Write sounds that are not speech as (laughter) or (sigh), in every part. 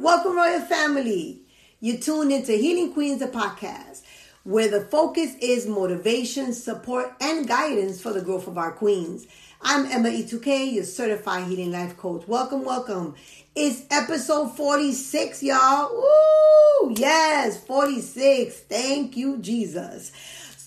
Welcome, Royal Family. You tune into Healing Queens, the podcast, where the focus is motivation, support, and guidance for the growth of our queens. I'm Emma E2K, your certified healing life coach. Welcome, welcome. It's episode 46, y'all. Woo! Yes, 46. Thank you, Jesus.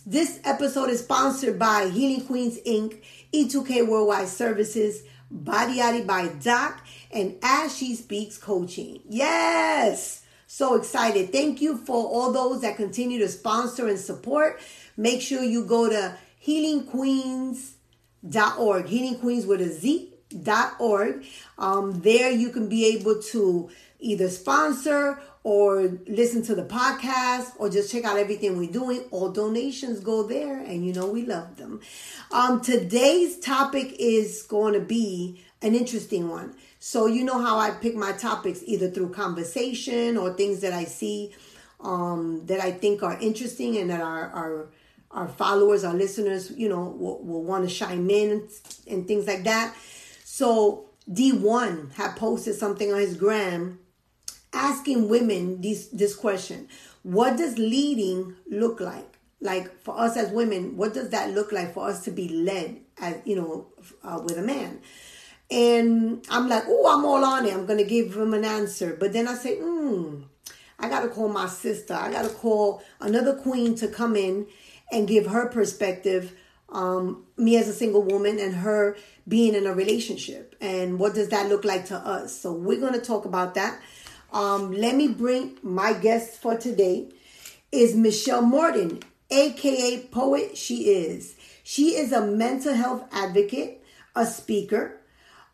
This episode is sponsored by Healing Queens Inc., E2K Worldwide Services, Body Yadi by Doc, and As She Speaks Coaching. Yes! So excited. Thank you for all those that continue to sponsor and support. Make sure you go to healingqueens.org, Healing Queens with a Z. Dot org. Um, there you can be able to either sponsor or listen to the podcast or just check out everything we're doing. All donations go there, and you know we love them. Um, today's topic is going to be an interesting one. So you know how I pick my topics either through conversation or things that I see um, that I think are interesting and that our our our followers, our listeners, you know, will, will want to chime in and things like that. So D1 had posted something on his gram asking women this this question. What does leading look like? Like for us as women, what does that look like for us to be led as, you know, uh, with a man? And I'm like, oh, I'm all on it. I'm going to give him an answer. But then I say, hmm, I got to call my sister. I got to call another queen to come in and give her perspective um, me as a single woman and her being in a relationship and what does that look like to us so we're going to talk about that um, let me bring my guest for today is michelle morton aka poet she is she is a mental health advocate a speaker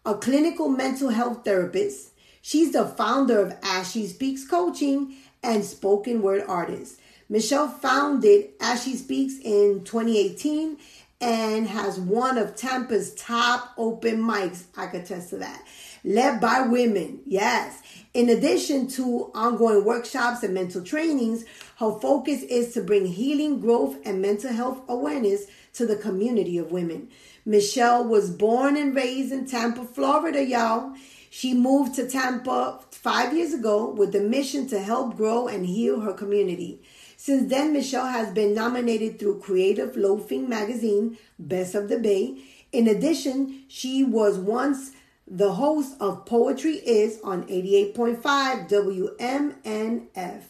a clinical mental health therapist she's the founder of as she speaks coaching and spoken word artist michelle founded as she speaks in 2018 and has one of Tampa's top open mics. I could attest to that. Led by women, yes. In addition to ongoing workshops and mental trainings, her focus is to bring healing, growth, and mental health awareness to the community of women. Michelle was born and raised in Tampa, Florida, y'all. She moved to Tampa five years ago with the mission to help grow and heal her community. Since then, Michelle has been nominated through Creative Loafing Magazine, Best of the Bay. In addition, she was once the host of Poetry Is on 88.5 WMNF.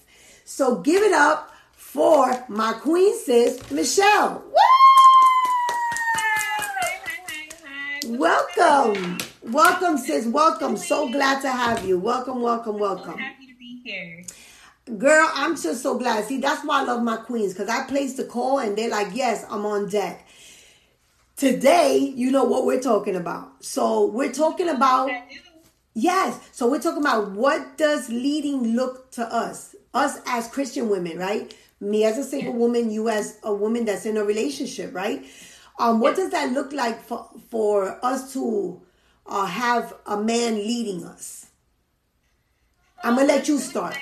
So give it up for my queen sis, Michelle. Woo! Welcome. Welcome, sis. Welcome. So glad to have you. Welcome, welcome, welcome. happy to be here. Girl, I'm just so glad. See, that's why I love my queens because I place the call and they're like, yes, I'm on deck. Today, you know what we're talking about. So we're talking about, yes. So we're talking about what does leading look to us, us as Christian women, right? Me as a single woman, you as a woman that's in a relationship, right? Um, what does that look like for for us to uh, have a man leading us? I'm gonna let you start.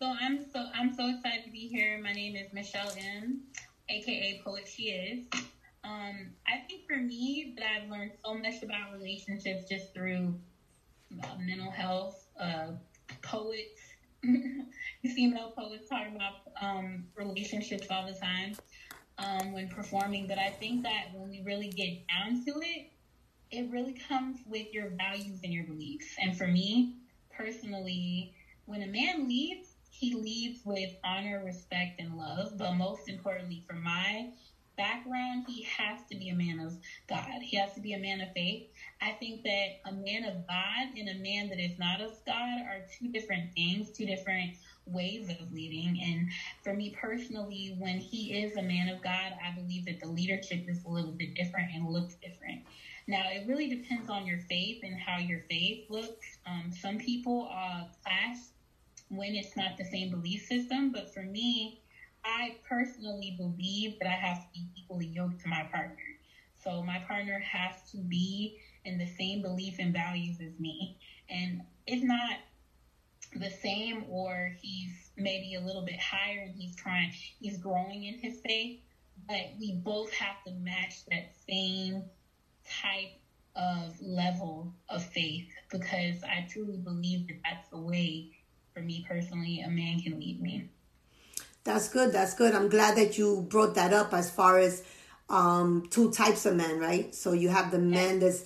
So I'm so I'm so excited to be here. My name is Michelle M, aka Poet She Is. Um, I think for me that I've learned so much about relationships just through uh, mental health, uh, poets. (laughs) you see male poets talking about um, relationships all the time um, when performing, but I think that when we really get down to it, it really comes with your values and your beliefs. And for me personally, when a man leads, he leads with honor, respect, and love. But most importantly, for my background, he has to be a man of God. He has to be a man of faith. I think that a man of God and a man that is not of God are two different things, two different ways of leading. And for me personally, when he is a man of God, I believe that the leadership is a little bit different and looks different. Now, it really depends on your faith and how your faith looks. Um, some people uh, class when it's not the same belief system. But for me, I personally believe that I have to be equally yoked to my partner. So my partner has to be in the same belief and values as me. And if not the same or he's maybe a little bit higher and he's trying he's growing in his faith, but we both have to match that same type of level of faith because I truly believe that that's the way, for me personally, a man can lead me. That's good. That's good. I'm glad that you brought that up as far as um, two types of men, right? So you have the man that's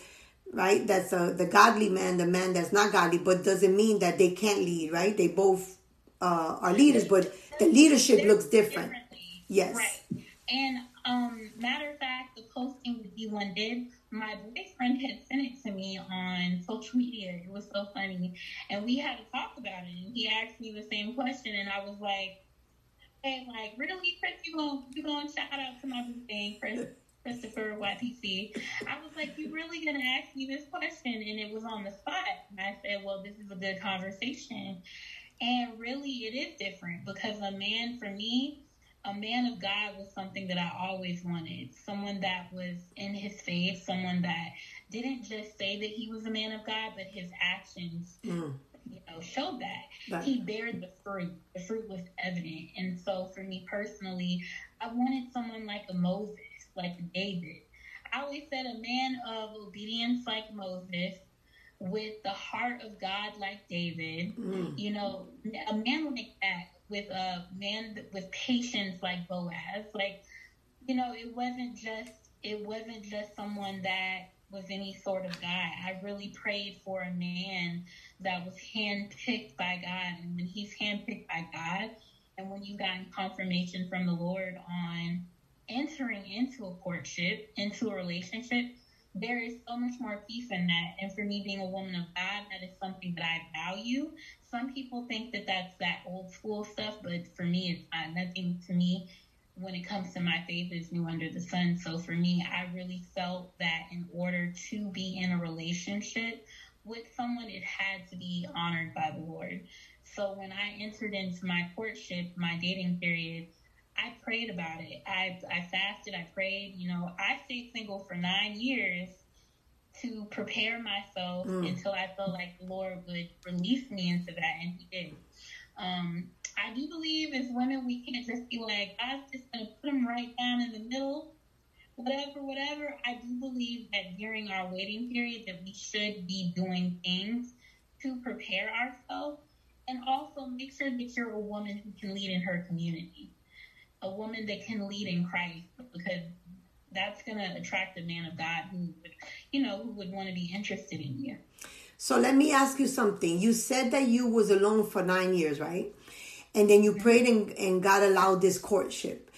right, that's a, the godly man, the man that's not godly, but doesn't mean that they can't lead, right? They both uh, are leaders, but the leadership looks different. Yes. Right. And um, matter of fact, the posting that D1 did, my boyfriend had sent it to me on social media. It was so funny, and we had to talk about it. And he asked me the same question, and I was like, "Hey, like, really, Chris? You gonna you gonna shout out to my thing, Chris?" Christopher YPC. I was like, You really gonna ask me this question? And it was on the spot. And I said, Well, this is a good conversation. And really, it is different because a man, for me, a man of God was something that I always wanted. Someone that was in his faith, someone that didn't just say that he was a man of God, but his actions, mm. you know, showed that. Right. He bared the fruit. The fruit was evident. And so for me personally, I wanted someone like a Moses, like David. I always said a man of obedience like Moses, with the heart of God like David, mm. you know, a man like that with a man with patience like Boaz. Like, you know, it wasn't just it wasn't just someone that was any sort of guy. I really prayed for a man that was handpicked by God. And when he's handpicked by God, and when you've gotten confirmation from the Lord on entering into a courtship, into a relationship, there is so much more peace in that. And for me, being a woman of God, that is something that I value. Some people think that that's that old school stuff, but for me, it's not. Nothing to me when it comes to my faith is new under the sun. So for me, I really felt that in order to be in a relationship with someone, it had to be honored by the Lord. So when I entered into my courtship, my dating period, I prayed about it. I I fasted. I prayed. You know, I stayed single for nine years to prepare myself mm. until I felt like the Lord would release me into that, and He did. Um, I do believe as women we can't just be like God's just gonna put them right down in the middle, whatever, whatever. I do believe that during our waiting period that we should be doing things to prepare ourselves, and also make sure that you're a woman who can lead in her community a woman that can lead in Christ because that's going to attract a man of God who would, you know, who would want to be interested in you. So let me ask you something. You said that you was alone for nine years, right? And then you mm-hmm. prayed and, and God allowed this courtship.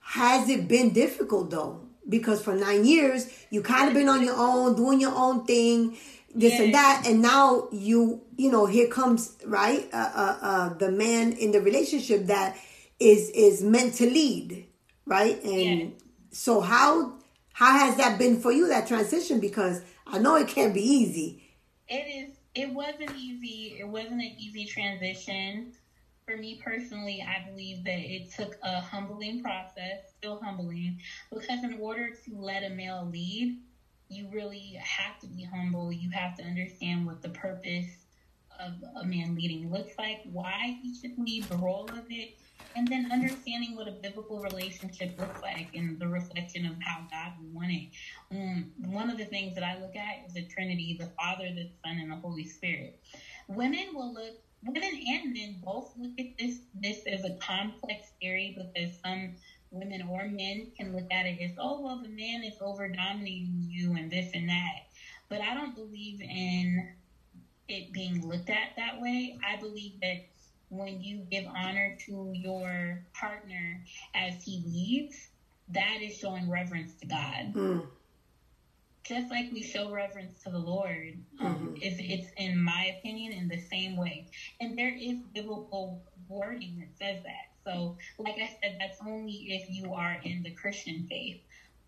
Has it been difficult though? Because for nine years, you kind of been on your own, doing your own thing, this yes. and that, and now you, you know, here comes right, uh, uh, uh, the man in the relationship that is is meant to lead, right? And yes. so how how has that been for you that transition? Because I know it can't be easy. It is. It wasn't easy. It wasn't an easy transition. For me personally, I believe that it took a humbling process, still humbling, because in order to let a male lead, you really have to be humble. You have to understand what the purpose of a man leading looks like, why he should lead, the role of it, and then understanding what a biblical relationship looks like and the reflection of how God would want it. Um, one of the things that I look at is the Trinity, the Father, the Son, and the Holy Spirit. Women will look women and men both look at this this as a complex theory because some women or men can look at it as oh well the man is over dominating you and this and that but i don't believe in it being looked at that way i believe that when you give honor to your partner as he leads, that is showing reverence to God. Mm. Just like we show reverence to the Lord, um, mm-hmm. it's, it's, in my opinion, in the same way. And there is biblical wording that says that. So, like I said, that's only if you are in the Christian faith.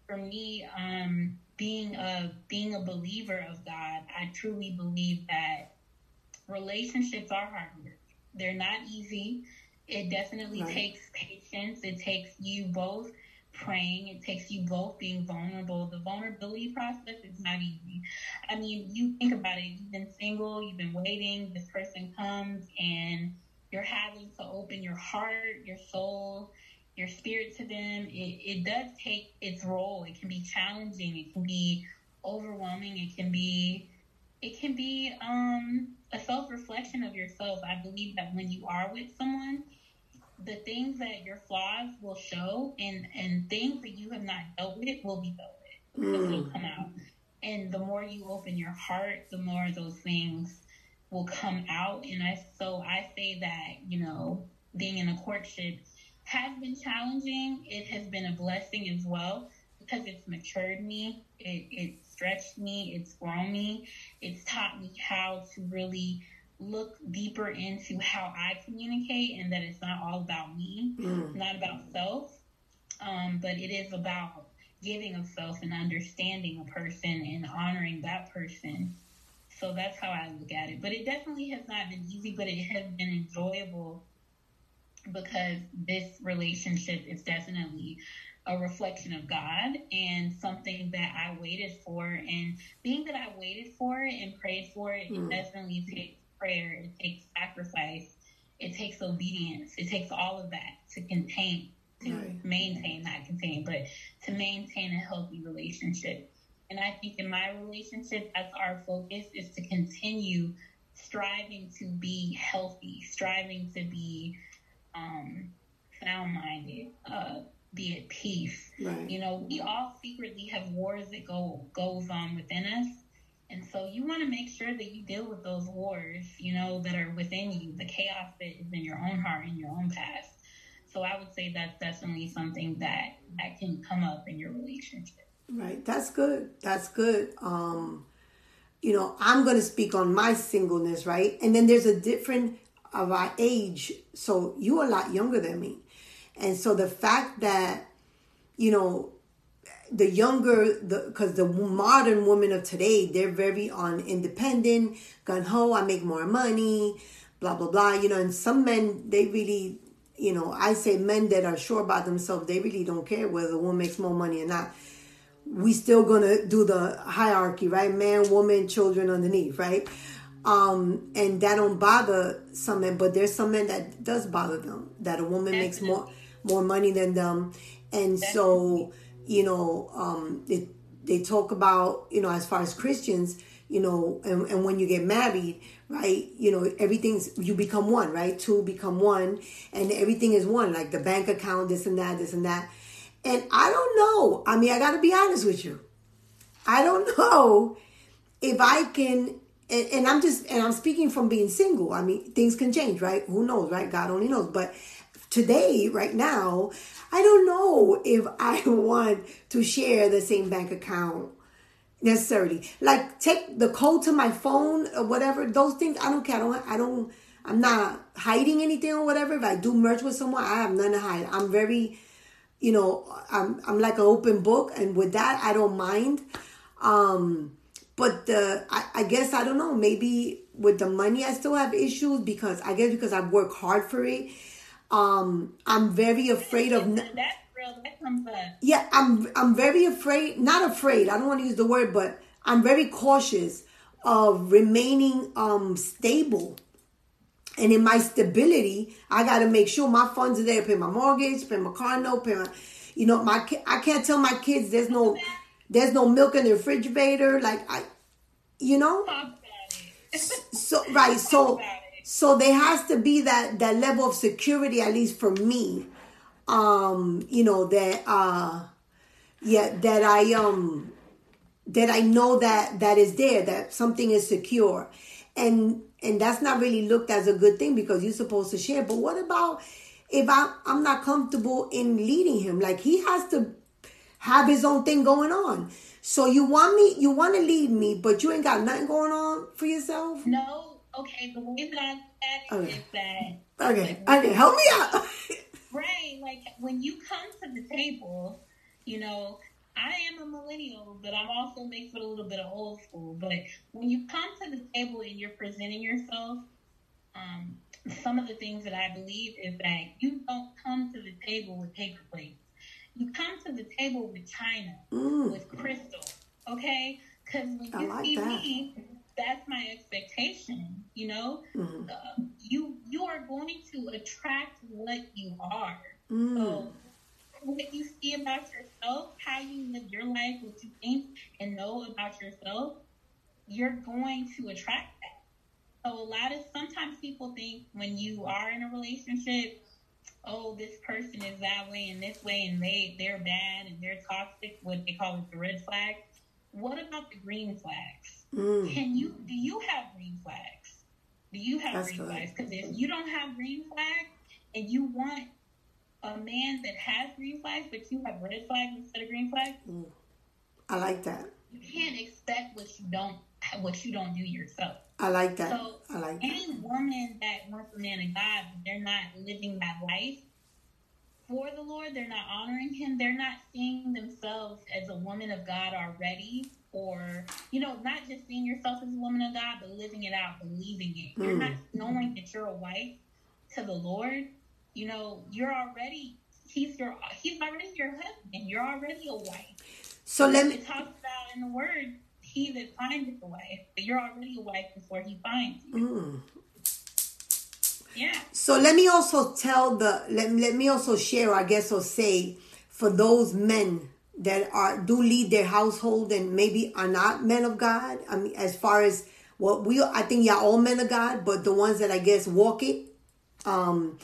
For me, um, being a being a believer of God, I truly believe that relationships are hard work they're not easy. It definitely right. takes patience. It takes you both praying. It takes you both being vulnerable. The vulnerability process is not easy. I mean, you think about it. You've been single. You've been waiting. This person comes and you're having to open your heart, your soul, your spirit to them. It, it does take its role. It can be challenging. It can be overwhelming. It can be it can be um, a self reflection of yourself. I believe that when you are with someone, the things that your flaws will show and and things that you have not dealt with will be dealt with. Mm. Will come out. And the more you open your heart, the more those things will come out. And I so I say that, you know, being in a courtship has been challenging. It has been a blessing as well because it's matured me. It, it stretched me. It's grown me. It's taught me how to really look deeper into how I communicate and that it's not all about me, mm. not about self, um, but it is about giving of self and understanding a person and honoring that person. So that's how I look at it. But it definitely has not been easy, but it has been enjoyable because this relationship is definitely a reflection of God and something that I waited for. And being that I waited for it and prayed for it, mm. it definitely takes prayer, it takes sacrifice, it takes obedience, it takes all of that to contain, to right. maintain, not contain, but to maintain a healthy relationship. And I think in my relationship, that's our focus is to continue striving to be healthy, striving to be um, sound minded, uh, be at peace. Right. You know, we all secretly have wars that go goes on within us. And so you want to make sure that you deal with those wars, you know, that are within you, the chaos that is in your own heart, in your own past. So I would say that's definitely something that that can come up in your relationship. Right. That's good. That's good. Um, you know, I'm going to speak on my singleness, right? And then there's a different of our age. So you're a lot younger than me. And so the fact that, you know, the younger, the because the modern women of today, they're very on independent, gun ho, I make more money, blah blah blah. You know, and some men they really, you know, I say men that are sure about themselves, they really don't care whether the woman makes more money or not. We still gonna do the hierarchy, right? Man, woman, children underneath, right? Um, and that don't bother some men, but there's some men that does bother them that a woman makes more more money than them, and so you know, um, it, they talk about you know as far as Christians, you know, and, and when you get married, right, you know, everything's you become one, right? Two become one, and everything is one, like the bank account, this and that, this and that. And I don't know. I mean, I got to be honest with you. I don't (laughs) know if I can and, and, I'm just and I'm speaking from being single. I mean, things can change, right? Who knows, right? God only knows. But today, right now, I don't know if I (laughs) want to share the same bank account necessarily. Like take the code to my phone or whatever. Those things I don't care. I don't. I don't. I'm not hiding anything or whatever. If I do merge with someone, I have none to hide. I'm very, you know, I'm I'm like an open book, and with that, I don't mind. Um, but the I, I guess I don't know. Maybe with the money, I still have issues because I guess because I work hard for it um, I'm very afraid of. That. Yeah, I'm. I'm very afraid. Not afraid. I don't want to use the word, but I'm very cautious of remaining um stable. And in my stability, I got to make sure my funds are there. To pay my mortgage, pay my car note, pay my, you know, my. I can't tell my kids there's no, there's no milk in the refrigerator. Like I, you know. (laughs) so right, so so there has to be that that level of security, at least for me. Um, you know that uh, yeah, that I um that I know that that is there, that something is secure, and and that's not really looked as a good thing because you're supposed to share. But what about if I I'm not comfortable in leading him? Like he has to have his own thing going on. So you want me, you want to lead me, but you ain't got nothing going on for yourself. No, okay, the way that I said okay. is that okay, like, okay, help me out. (laughs) right, like when you come to the table, you know, I am a millennial, but I'm also mixed with a little bit of old school. But when you come to the table and you're presenting yourself, um, some of the things that I believe is that you don't come to the table with paper plates. You come to the table with china, mm. with crystal. Okay, because when you like see that. me, that's my expectation. You know, mm-hmm. uh, you you are going to attract what you are. Mm. So what you see about yourself, how you live your life, what you think and know about yourself, you're going to attract that. So a lot of sometimes people think when you are in a relationship, oh, this person is that way and this way and they they're bad and they're toxic, what they call it the red flag. What about the green flags? Mm. Can you do you have green flags? Do you have That's green good. flags? Because if you don't have green flags and you want a man that has green flags, but you have red flags instead of green flags. Mm. I like that. You can't expect what you don't what you don't do yourself. I like that. So I like any that. woman that wants a man of God, they're not living that life for the Lord, they're not honoring him, they're not seeing themselves as a woman of God already, or you know, not just seeing yourself as a woman of God, but living it out, believing it. Mm. You're not knowing that you're a wife to the Lord you know, you're already he's your he's already your husband. You're already a wife. So let me talk about in the word, he that findeth a wife. But you're already a wife before he finds you. Mm. Yeah. So let me also tell the let, let me also share, I guess, or say for those men that are do lead their household and maybe are not men of God. I mean, as far as what we, I think y'all all men of God, but the ones that I guess walk it. Um,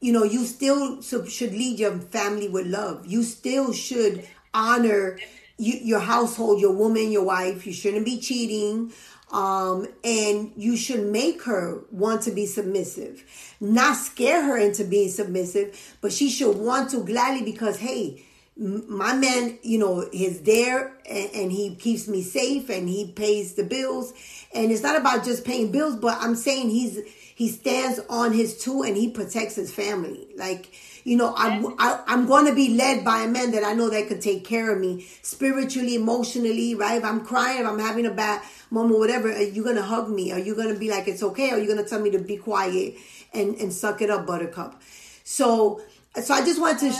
you know, you still should lead your family with love. You still should honor you, your household, your woman, your wife. You shouldn't be cheating. Um, and you should make her want to be submissive, not scare her into being submissive, but she should want to gladly because, hey, my man, you know, is there and, and, he keeps me safe and he pays the bills. And it's not about just paying bills, but I'm saying he's he stands on his two and he protects his family. Like, you know, I'm, I, I'm going to be led by a man that I know that could take care of me spiritually, emotionally, right? If I'm crying, if I'm having a bad moment, whatever, are you going to hug me? Are you going to be like, it's okay? Or are you going to tell me to be quiet and, and suck it up, buttercup? So, so I just wanted to,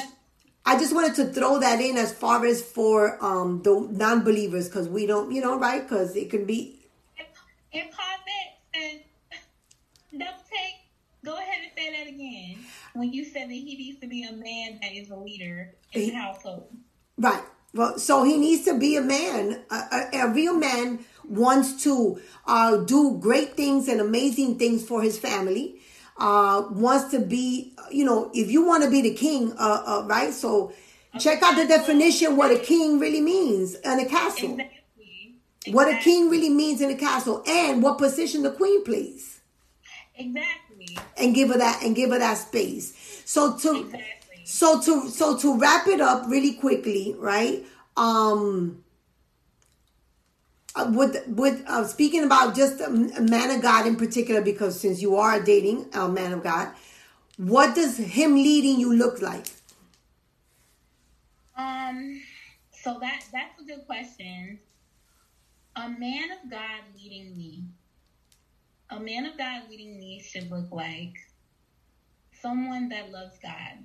I just wanted to throw that in as far as for, um, the non-believers, cause we don't, you know, right? Cause it can be. If, if (laughs) double take. Go ahead and say that again. When you said that he needs to be a man that is a leader in he, the household. Right. Well, so he needs to be a man. A, a, a real man wants to uh, do great things and amazing things for his family. Uh, wants to be, you know, if you want to be the king, uh, uh right? So check out the definition what a king really means in a castle. Exactly. Exactly. What a king really means in a castle and what position the queen plays. Exactly. And give her that and give her that space. So to exactly. so to so to wrap it up really quickly, right? Um uh, with with uh, speaking about just a, man of God in particular, because since you are dating a man of God, what does him leading you look like? Um, so that that's a good question. A man of God leading me a man of God leading me should look like someone that loves God.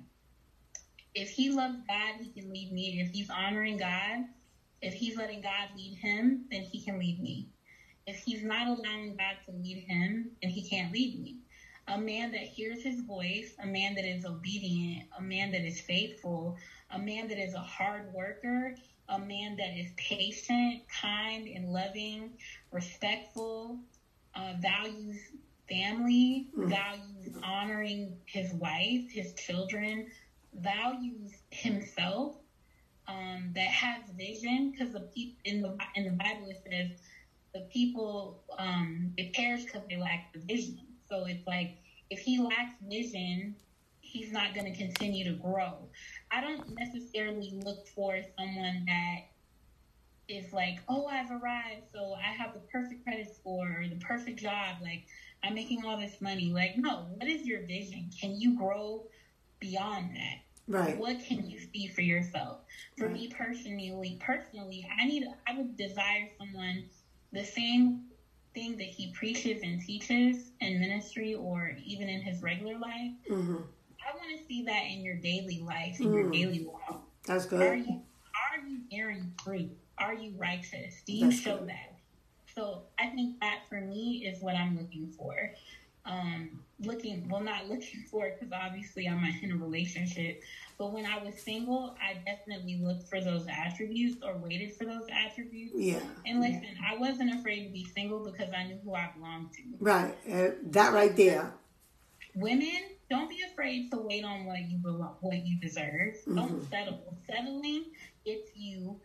If he loves God, he can lead me. If he's honoring God, if he's letting God lead him, then he can lead me. If he's not allowing God to lead him, then he can't lead me. A man that hears his voice, a man that is obedient, a man that is faithful, a man that is a hard worker, a man that is patient, kind, and loving, respectful, uh, values family, mm. values honoring his wife, his children, values himself, um, that has vision. Because the people in the in the Bible it says the people um, it perish because they lack the vision. So it's like if he lacks vision, he's not going to continue to grow. I don't necessarily look for someone that is like, oh, I've arrived, so I have the perfect credit score or the perfect job. Like, I'm making all this money. Like, no, what is your vision? Can you grow beyond that? Right. What can you see for yourself? For right. me personally, personally, I need, I would desire someone the same thing that he preaches and teaches in ministry or even in his regular life. Mm-hmm. I want to see that in your daily life, in mm. your daily walk. That's good. Are you, are you bearing fruit? Are you righteous? Do you That's show good. that? So I think that for me is what I'm looking for. um, looking, well, not (laughs) looking for it because obviously I'm in a relationship. But when I was single, I definitely looked for those attributes or waited for those attributes. Yeah. And listen, I wasn't afraid to be single because I knew who I belonged to. Right. Uh, that right there. Women, don't be afraid to wait on what you belong, what you deserve. Mm-hmm. Don't settle. Settling gets you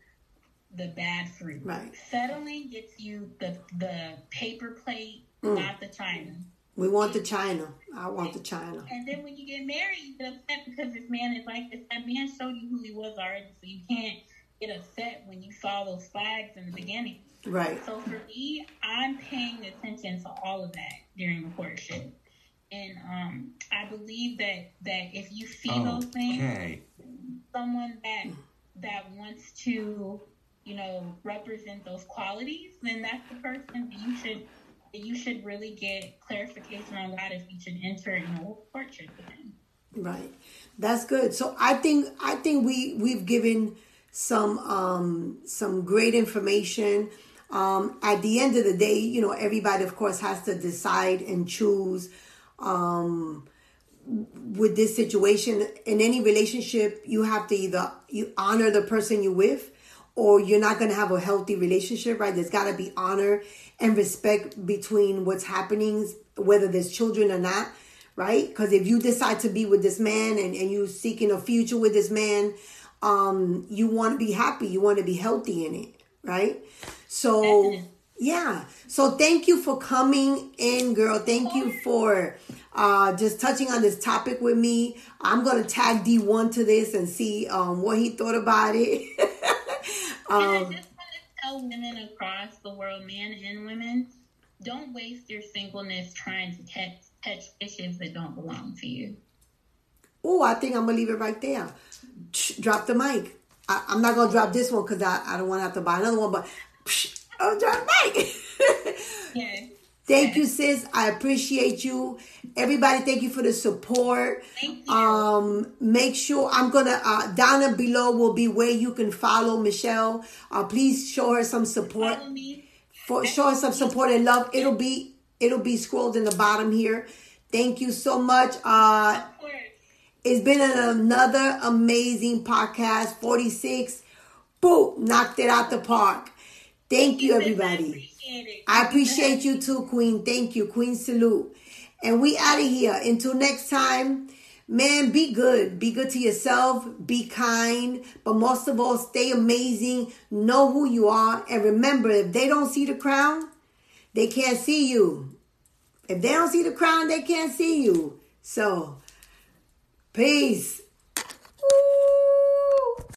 the bad fruit. Right. Settling gets you the the paper plate, Mm. not the china. We want the China. I want the China. And then when you get married, you get upset because this man is like this. That man showed you who he was already, so you can't get upset when you saw those flags in the beginning. Right. So for me, I'm paying attention to all of that during the courtship. And um, I believe that that if you see those things, someone that that wants to, you know, represent those qualities, then that's the person that you should that you should really get clarification on that if you should enter, you courtship with him. Right. That's good. So I think I think we we've given some um some great information. Um at the end of the day, you know, everybody of course has to decide and choose um with this situation in any relationship you have to either you honor the person you're with or you're not going to have a healthy relationship right? There's got to be honor and respect between what's happening whether there's children or not right? Because if you decide to be with this man and, and you seeking a future with this man um you want to be happy you want to be healthy in it right? So yeah. So thank you for coming in girl. Thank you for uh just touching on this topic with me. I'm gonna tag d1 to this and see um what he thought about it (laughs) And I um just want to tell women across the world, men and women, don't waste your singleness trying to catch catch fishes that don't belong to you. oh i think i'm gonna leave it right there drop the mic I, i'm not gonna drop this one because I, I don't want to have to buy another one but i'll drop the mic (laughs) Yeah. Thank you, sis. I appreciate you. Everybody, thank you for the support. Thank you. Um, make sure I'm gonna uh, down below will be where you can follow Michelle. Uh, please show her some support. Follow me. For show her some support and love. It'll be it'll be scrolled in the bottom here. Thank you so much. Uh, it's been an, another amazing podcast. 46. Boom, knocked it out the park. Thank you, everybody. I appreciate you too, Queen. Thank you, Queen. Salute. And we out of here. Until next time, man, be good. Be good to yourself. Be kind. But most of all, stay amazing. Know who you are. And remember, if they don't see the crown, they can't see you. If they don't see the crown, they can't see you. So, peace.